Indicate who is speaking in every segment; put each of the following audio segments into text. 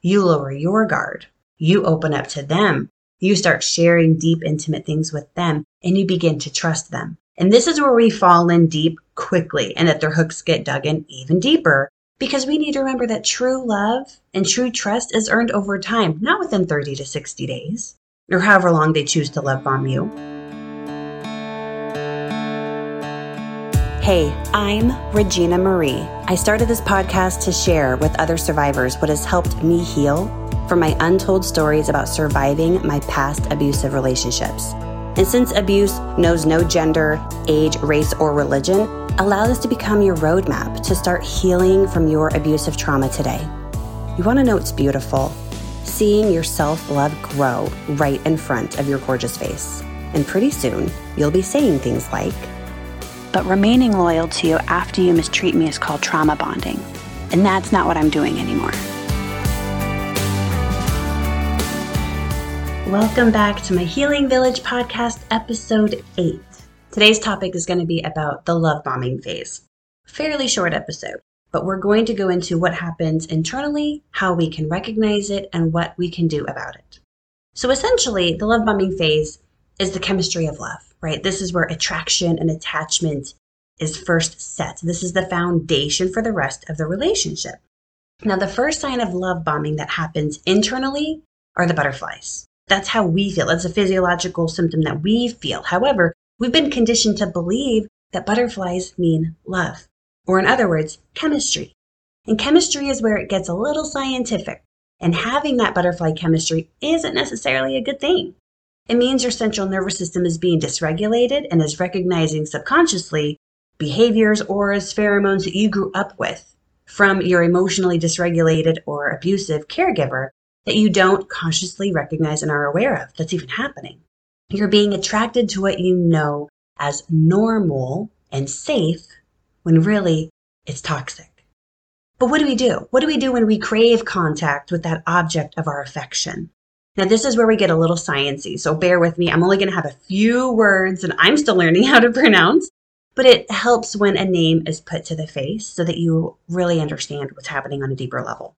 Speaker 1: You lower your guard. You open up to them. You start sharing deep, intimate things with them and you begin to trust them. And this is where we fall in deep quickly and that their hooks get dug in even deeper because we need to remember that true love and true trust is earned over time, not within 30 to 60 days or however long they choose to love bomb you. Hey, I'm Regina Marie. I started this podcast to share with other survivors what has helped me heal from my untold stories about surviving my past abusive relationships. And since abuse knows no gender, age, race, or religion, allow this to become your roadmap to start healing from your abusive trauma today. You want to know what's beautiful? Seeing your self love grow right in front of your gorgeous face. And pretty soon, you'll be saying things like,
Speaker 2: But remaining loyal to you after you mistreat me is called trauma bonding. And that's not what I'm doing anymore.
Speaker 1: Welcome back to my Healing Village podcast, episode 8. Today's topic is going to be about the love bombing phase. Fairly short episode, but we're going to go into what happens internally, how we can recognize it, and what we can do about it. So essentially, the love bombing phase is the chemistry of love, right? This is where attraction and attachment is first set. This is the foundation for the rest of the relationship. Now, the first sign of love bombing that happens internally are the butterflies. That's how we feel. It's a physiological symptom that we feel. However, we've been conditioned to believe that butterflies mean love, or in other words, chemistry. And chemistry is where it gets a little scientific. And having that butterfly chemistry isn't necessarily a good thing. It means your central nervous system is being dysregulated and is recognizing subconsciously behaviors, auras, pheromones that you grew up with from your emotionally dysregulated or abusive caregiver that you don't consciously recognize and are aware of that's even happening. You're being attracted to what you know as normal and safe when really it's toxic. But what do we do? What do we do when we crave contact with that object of our affection? Now, this is where we get a little sciency, so bear with me. I'm only going to have a few words and I'm still learning how to pronounce, but it helps when a name is put to the face so that you really understand what's happening on a deeper level.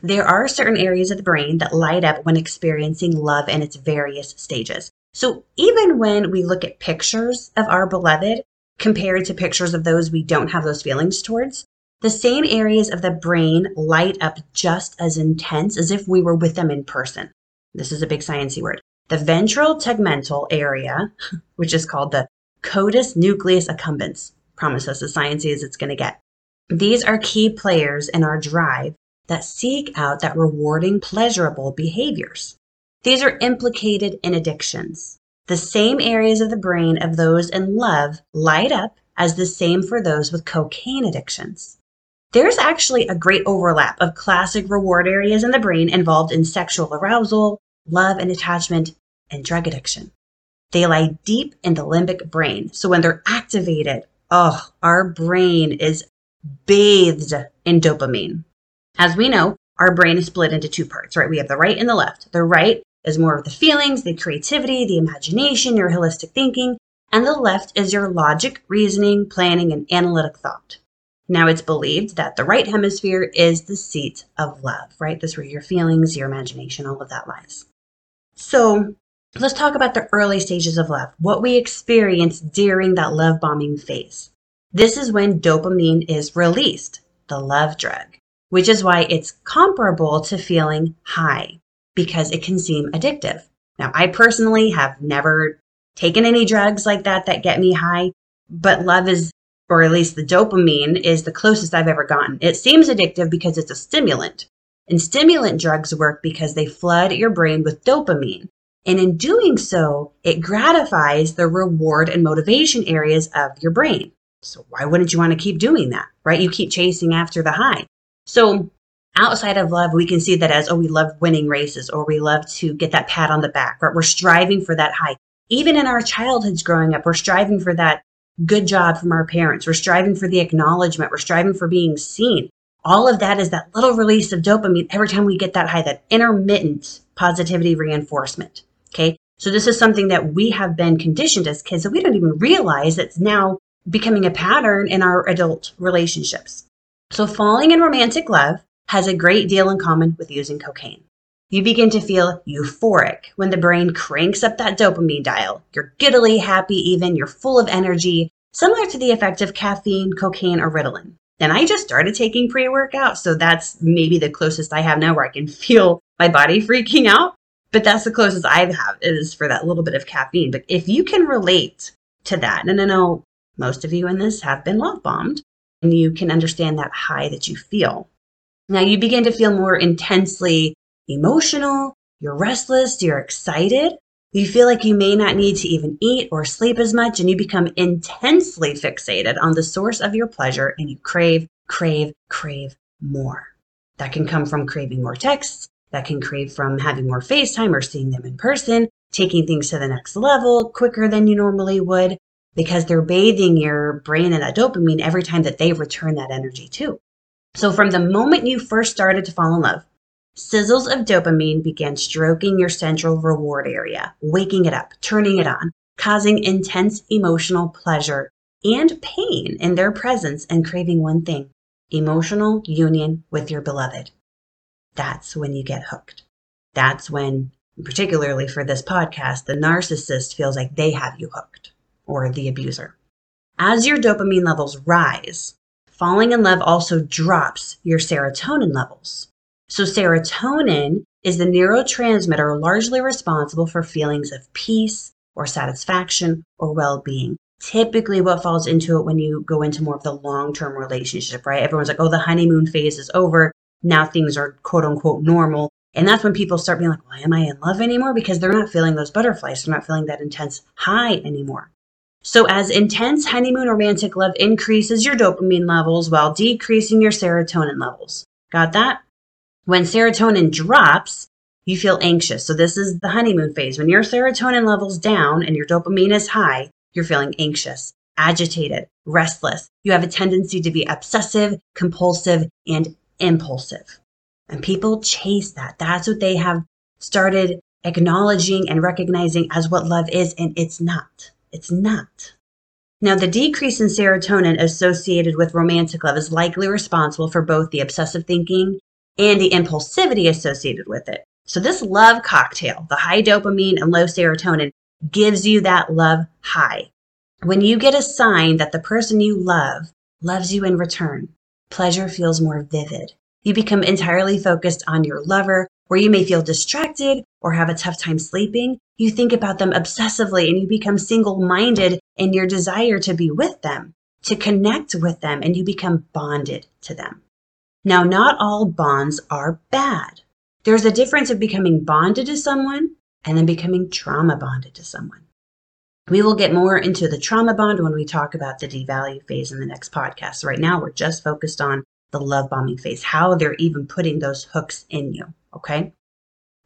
Speaker 1: There are certain areas of the brain that light up when experiencing love in its various stages. So even when we look at pictures of our beloved compared to pictures of those we don't have those feelings towards, the same areas of the brain light up just as intense as if we were with them in person. This is a big sciencey word. The ventral tegmental area, which is called the caudate nucleus accumbens, promise us as sciencey as it's going to get. These are key players in our drive that seek out that rewarding, pleasurable behaviors. These are implicated in addictions. The same areas of the brain of those in love light up as the same for those with cocaine addictions. There's actually a great overlap of classic reward areas in the brain involved in sexual arousal, love and attachment, and drug addiction. They lie deep in the limbic brain. So when they're activated, oh, our brain is bathed in dopamine. As we know, our brain is split into two parts, right? We have the right and the left. The right is more of the feelings, the creativity, the imagination, your holistic thinking, and the left is your logic, reasoning, planning, and analytic thought. Now it's believed that the right hemisphere is the seat of love, right? This is where your feelings, your imagination, all of that lies. So let's talk about the early stages of love, what we experience during that love bombing phase. This is when dopamine is released, the love drug which is why it's comparable to feeling high because it can seem addictive. Now, I personally have never taken any drugs like that that get me high, but love is, or at least the dopamine is the closest I've ever gotten. It seems addictive because it's a stimulant. And stimulant drugs work because they flood your brain with dopamine. And in doing so, it gratifies the reward and motivation areas of your brain. So why wouldn't you want to keep doing that, right? You keep chasing after the high. So outside of love, we can see that as, oh, we love winning races or we love to get that pat on the back, right? We're striving for that high. Even in our childhoods growing up, we're striving for that good job from our parents. We're striving for the acknowledgement. We're striving for being seen. All of that is that little release of dopamine every time we get that high, that intermittent positivity reinforcement. Okay. So this is something that we have been conditioned as kids that we don't even realize it's now becoming a pattern in our adult relationships. So falling in romantic love has a great deal in common with using cocaine. You begin to feel euphoric when the brain cranks up that dopamine dial. You're giddily happy, even, you're full of energy, similar to the effect of caffeine, cocaine, or Ritalin. And I just started taking pre workout, so that's maybe the closest I have now where I can feel my body freaking out. But that's the closest I have is for that little bit of caffeine. But if you can relate to that, and I know most of you in this have been love bombed, and you can understand that high that you feel. Now you begin to feel more intensely emotional, you're restless, you're excited. You feel like you may not need to even eat or sleep as much, and you become intensely fixated on the source of your pleasure and you crave, crave, crave more. That can come from craving more texts, that can crave from having more FaceTime or seeing them in person, taking things to the next level quicker than you normally would, because they're bathing your brain in that dopamine every time that they return that energy too. So from the moment you first started to fall in love, sizzles of dopamine begin stroking your central reward area, waking it up, turning it on, causing intense emotional pleasure and pain in their presence and craving one thing emotional union with your beloved. That's when you get hooked. That's when, particularly for this podcast, the narcissist feels like they have you hooked or the abuser. As your dopamine levels rise, falling in love also drops your serotonin levels. So, serotonin is the neurotransmitter largely responsible for feelings of peace or satisfaction or well being. Typically, what falls into it when you go into more of the long term relationship, right? Everyone's like, oh, the honeymoon phase is over. Now things are quote unquote normal. And that's when people start being like, well, am I in love anymore? Because they're not feeling those butterflies. They're not feeling that intense high anymore. So, as intense honeymoon romantic love increases your dopamine levels while decreasing your serotonin levels. Got that? When serotonin drops, you feel anxious. So, this is the honeymoon phase. When your serotonin level's down and your dopamine is high, you're feeling anxious, agitated, restless. You have a tendency to be obsessive, compulsive, and impulsive. And people chase that. That's what they have started acknowledging and recognizing as what love is, and it's not. It's not. Now, the decrease in serotonin associated with romantic love is likely responsible for both the obsessive thinking and the impulsivity associated with it. So, this love cocktail, the high dopamine and low serotonin, gives you that love high. When you get a sign that the person you love loves you in return, pleasure feels more vivid. You become entirely focused on your lover, where you may feel distracted or have a tough time sleeping. You think about them obsessively and you become single minded in your desire to be with them, to connect with them, and you become bonded to them. Now, not all bonds are bad. There's a difference of becoming bonded to someone and then becoming trauma bonded to someone. We will get more into the trauma bond when we talk about the devalue phase in the next podcast. Right now, we're just focused on the love bombing phase, how they're even putting those hooks in you. Okay.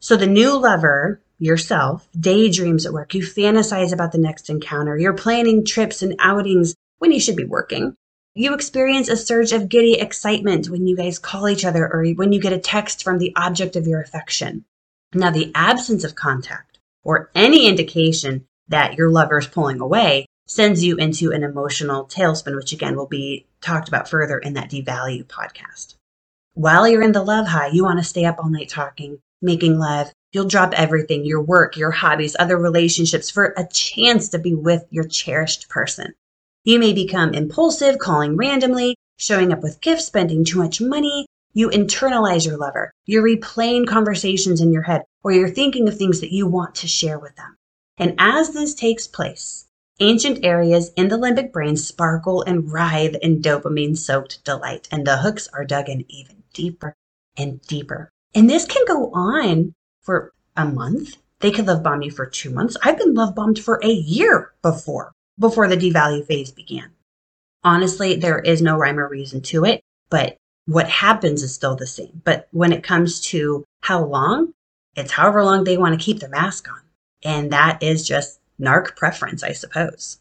Speaker 1: So the new lover, yourself, daydreams at work. You fantasize about the next encounter. You're planning trips and outings when you should be working. You experience a surge of giddy excitement when you guys call each other or when you get a text from the object of your affection. Now, the absence of contact or any indication that your lover is pulling away sends you into an emotional tailspin, which again will be talked about further in that devalue podcast. While you're in the love high, you want to stay up all night talking, making love. You'll drop everything, your work, your hobbies, other relationships for a chance to be with your cherished person. You may become impulsive, calling randomly, showing up with gifts, spending too much money. You internalize your lover. You're replaying conversations in your head, or you're thinking of things that you want to share with them. And as this takes place, ancient areas in the limbic brain sparkle and writhe in dopamine soaked delight, and the hooks are dug in even deeper and deeper. And this can go on for a month. They could love bomb you for two months. I've been love bombed for a year before, before the devalue phase began. Honestly, there is no rhyme or reason to it, but what happens is still the same. But when it comes to how long, it's however long they want to keep their mask on. And that is just narc preference, I suppose.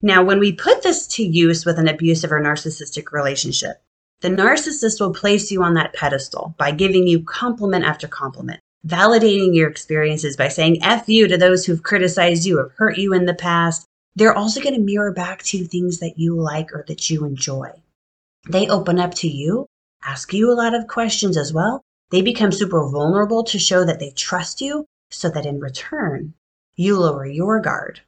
Speaker 1: Now, when we put this to use with an abusive or narcissistic relationship, the narcissist will place you on that pedestal by giving you compliment after compliment, validating your experiences by saying F you to those who've criticized you or hurt you in the past. They're also going to mirror back to you things that you like or that you enjoy. They open up to you ask you a lot of questions as well. They become super vulnerable to show that they trust you so that in return, you lower your guard.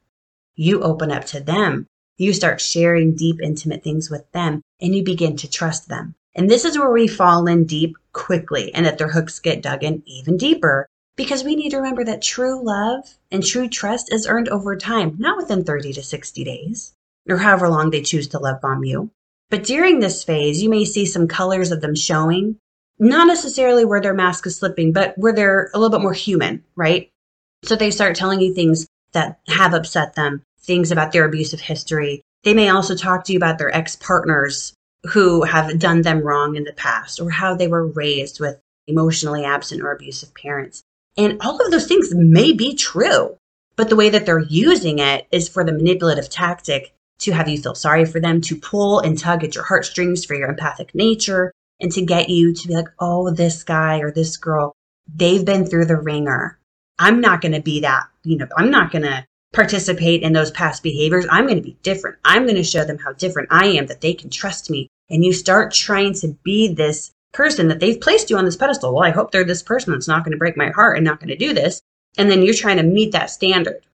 Speaker 1: You open up to them. You start sharing deep, intimate things with them and you begin to trust them. And this is where we fall in deep quickly and that their hooks get dug in even deeper because we need to remember that true love and true trust is earned over time, not within 30 to 60 days or however long they choose to love bomb you. But during this phase, you may see some colors of them showing, not necessarily where their mask is slipping, but where they're a little bit more human, right? So they start telling you things that have upset them, things about their abusive history. They may also talk to you about their ex partners who have done them wrong in the past or how they were raised with emotionally absent or abusive parents. And all of those things may be true, but the way that they're using it is for the manipulative tactic to have you feel sorry for them, to pull and tug at your heartstrings for your empathic nature, and to get you to be like, oh, this guy or this girl, they've been through the ringer. I'm not going to be that, you know, I'm not going to participate in those past behaviors. I'm going to be different. I'm going to show them how different I am, that they can trust me. And you start trying to be this person that they've placed you on this pedestal. Well, I hope they're this person that's not going to break my heart and not going to do this. And then you're trying to meet that standard.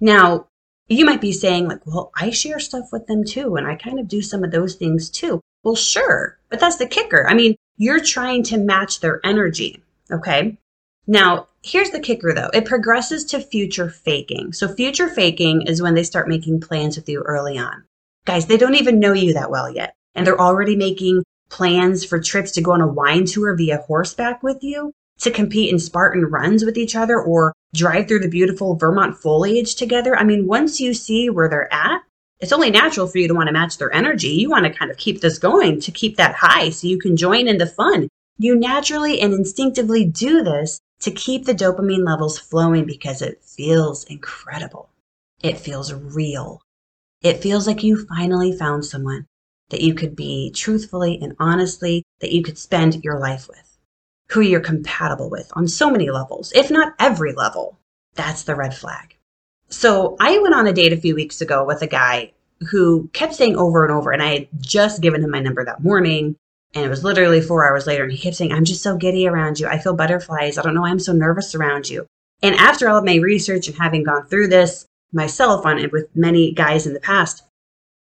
Speaker 1: Now, you might be saying, like, well, I share stuff with them too, and I kind of do some of those things too. Well, sure, but that's the kicker. I mean, you're trying to match their energy. Okay. Now, here's the kicker though it progresses to future faking. So, future faking is when they start making plans with you early on. Guys, they don't even know you that well yet. And they're already making plans for trips to go on a wine tour via horseback with you, to compete in Spartan runs with each other, or drive through the beautiful Vermont foliage together. I mean, once you see where they're at, it's only natural for you to want to match their energy. You want to kind of keep this going to keep that high so you can join in the fun. You naturally and instinctively do this to keep the dopamine levels flowing because it feels incredible. It feels real. It feels like you finally found someone that you could be truthfully and honestly, that you could spend your life with, who you're compatible with on so many levels, if not every level. That's the red flag. So I went on a date a few weeks ago with a guy who kept saying over and over, and I had just given him my number that morning. And it was literally four hours later, and he kept saying, I'm just so giddy around you. I feel butterflies. I don't know why I'm so nervous around you. And after all of my research and having gone through this myself on it with many guys in the past,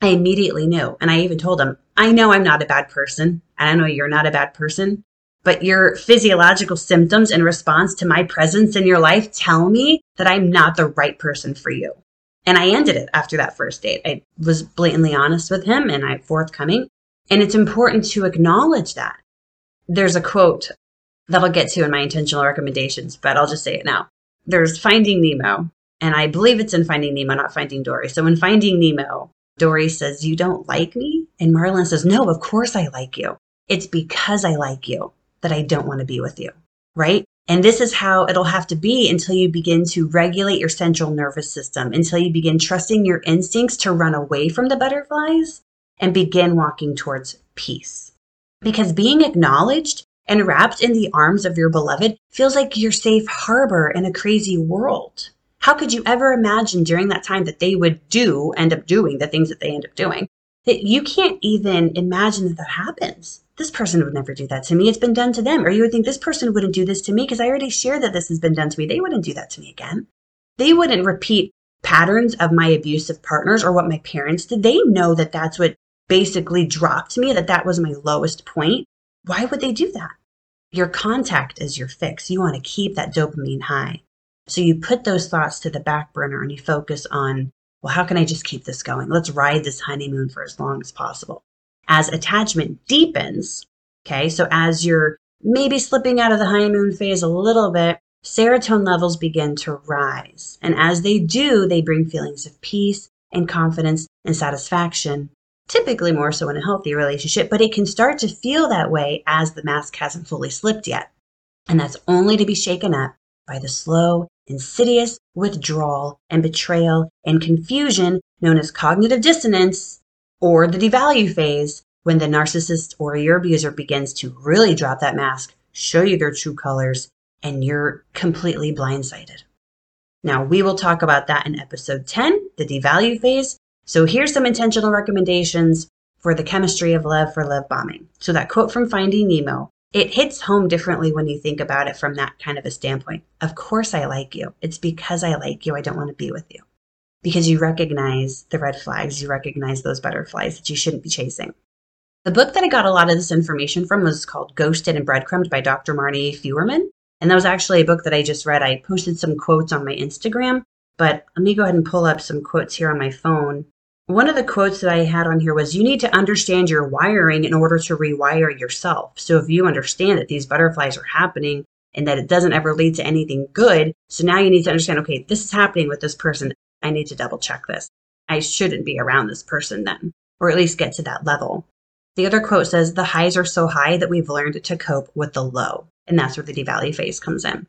Speaker 1: I immediately knew. And I even told him, I know I'm not a bad person, and I know you're not a bad person, but your physiological symptoms in response to my presence in your life tell me that I'm not the right person for you. And I ended it after that first date. I was blatantly honest with him and I forthcoming. And it's important to acknowledge that. There's a quote that I'll get to in my intentional recommendations, but I'll just say it now. There's Finding Nemo, and I believe it's in Finding Nemo, not Finding Dory. So in Finding Nemo, Dory says, You don't like me? And Marlin says, No, of course I like you. It's because I like you that I don't want to be with you, right? And this is how it'll have to be until you begin to regulate your central nervous system, until you begin trusting your instincts to run away from the butterflies and begin walking towards peace. Because being acknowledged and wrapped in the arms of your beloved feels like your safe harbor in a crazy world. How could you ever imagine during that time that they would do, end up doing the things that they end up doing? That you can't even imagine that that happens. This person would never do that to me. It's been done to them. Or you would think this person wouldn't do this to me because I already shared that this has been done to me. They wouldn't do that to me again. They wouldn't repeat patterns of my abusive partners or what my parents did. They know that that's what basically dropped me, that that was my lowest point, why would they do that? Your contact is your fix. You want to keep that dopamine high. So you put those thoughts to the back burner and you focus on, well, how can I just keep this going? Let's ride this honeymoon for as long as possible. As attachment deepens, okay, so as you're maybe slipping out of the honeymoon phase a little bit, serotonin levels begin to rise. And as they do, they bring feelings of peace and confidence and satisfaction typically more so in a healthy relationship, but it can start to feel that way as the mask hasn't fully slipped yet. And that's only to be shaken up by the slow, insidious withdrawal and betrayal and confusion known as cognitive dissonance or the devalue phase when the narcissist or your abuser begins to really drop that mask, show you their true colors, and you're completely blindsided. Now, we will talk about that in episode 10, the devalue phase, so here's some intentional recommendations for the chemistry of love for love bombing. So that quote from Finding Nemo, it hits home differently when you think about it from that kind of a standpoint. Of course I like you. It's because I like you I don't want to be with you. Because you recognize the red flags, you recognize those butterflies that you shouldn't be chasing. The book that I got a lot of this information from was called Ghosted and Breadcrumbed by Dr. Marni Feuerman. And that was actually a book that I just read. I posted some quotes on my Instagram, but let me go ahead and pull up some quotes here on my phone. One of the quotes that I had on here was You need to understand your wiring in order to rewire yourself. So if you understand that these butterflies are happening and that it doesn't ever lead to anything good, so now you need to understand okay, this is happening with this person. I need to double check this. I shouldn't be around this person then, or at least get to that level. The other quote says, The highs are so high that we've learned to cope with the low. And that's where the devalue phase comes in.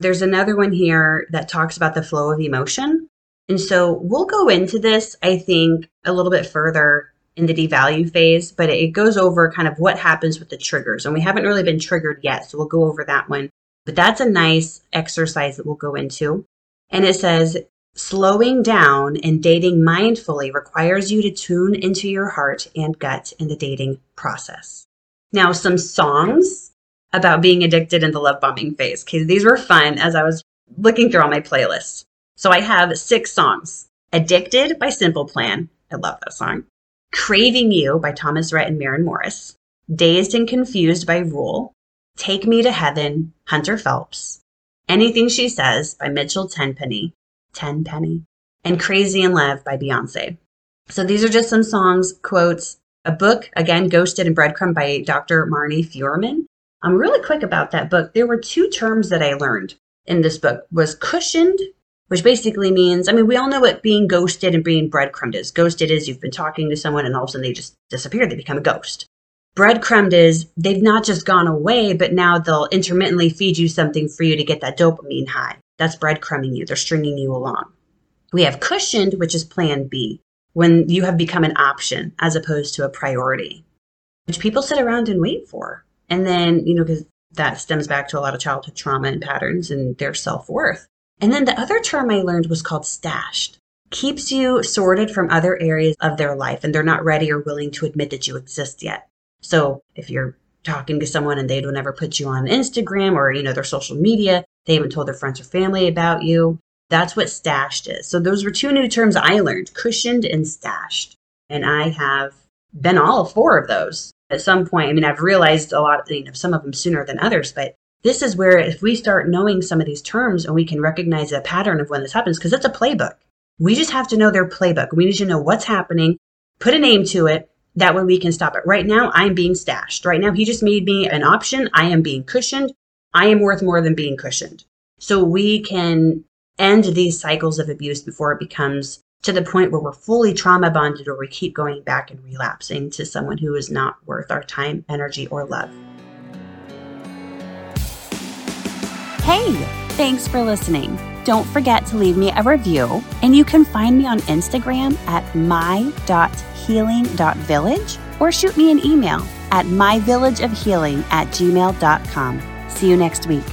Speaker 1: There's another one here that talks about the flow of emotion. And so we'll go into this, I think, a little bit further in the devalue phase, but it goes over kind of what happens with the triggers. And we haven't really been triggered yet, so we'll go over that one. But that's a nice exercise that we'll go into. And it says, slowing down and dating mindfully requires you to tune into your heart and gut in the dating process. Now, some songs about being addicted in the love bombing phase. because these were fun as I was looking through all my playlists. So I have six songs Addicted by Simple Plan. I love that song. Craving You by Thomas Rhett and Maren Morris. Dazed and Confused by Ruel. Take Me to Heaven, Hunter Phelps. Anything She Says by Mitchell Tenpenny. Tenpenny. And Crazy in Love by Beyonce. So these are just some songs, quotes, a book, again, Ghosted and Breadcrumb by Dr. Marni Feuerman. I'm really quick about that book. There were two terms that I learned in this book was cushioned, which basically means, I mean, we all know what being ghosted and being breadcrumbed is. Ghosted is you've been talking to someone and all of a sudden they just disappear. They become a ghost. Breadcrumbed is they've not just gone away, but now they'll intermittently feed you something for you to get that dopamine high. That's breadcrumbing you. They're stringing you along. We have cushioned, which is plan B, when you have become an option as opposed to a priority, which people sit around and wait for. And then, you know, because that stems back to a lot of childhood trauma and patterns and their self worth. And then the other term I learned was called stashed. Keeps you sorted from other areas of their life and they're not ready or willing to admit that you exist yet. So if you're talking to someone and they don't ever put you on Instagram or, you know, their social media, they haven't told their friends or family about you. That's what stashed is. So those were two new terms I learned, cushioned and stashed. And I have been all four of those at some point. I mean, I've realized a lot, you know, some of them sooner than others, but this is where if we start knowing some of these terms and we can recognize a pattern of when this happens, because it's a playbook. We just have to know their playbook. We need to know what's happening, put a name to it. That way we can stop it. Right now, I'm being stashed. Right now, he just made me an option. I am being cushioned. I am worth more than being cushioned. So we can end these cycles of abuse before it becomes to the point where we're fully trauma bonded or we keep going back and relapsing to someone who is not worth our time, energy, or love.
Speaker 2: Hey, thanks for listening. Don't forget to leave me a review, and you can find me on Instagram at my.healing.village or shoot me an email at myvillageofhealing at gmail.com. See you next week.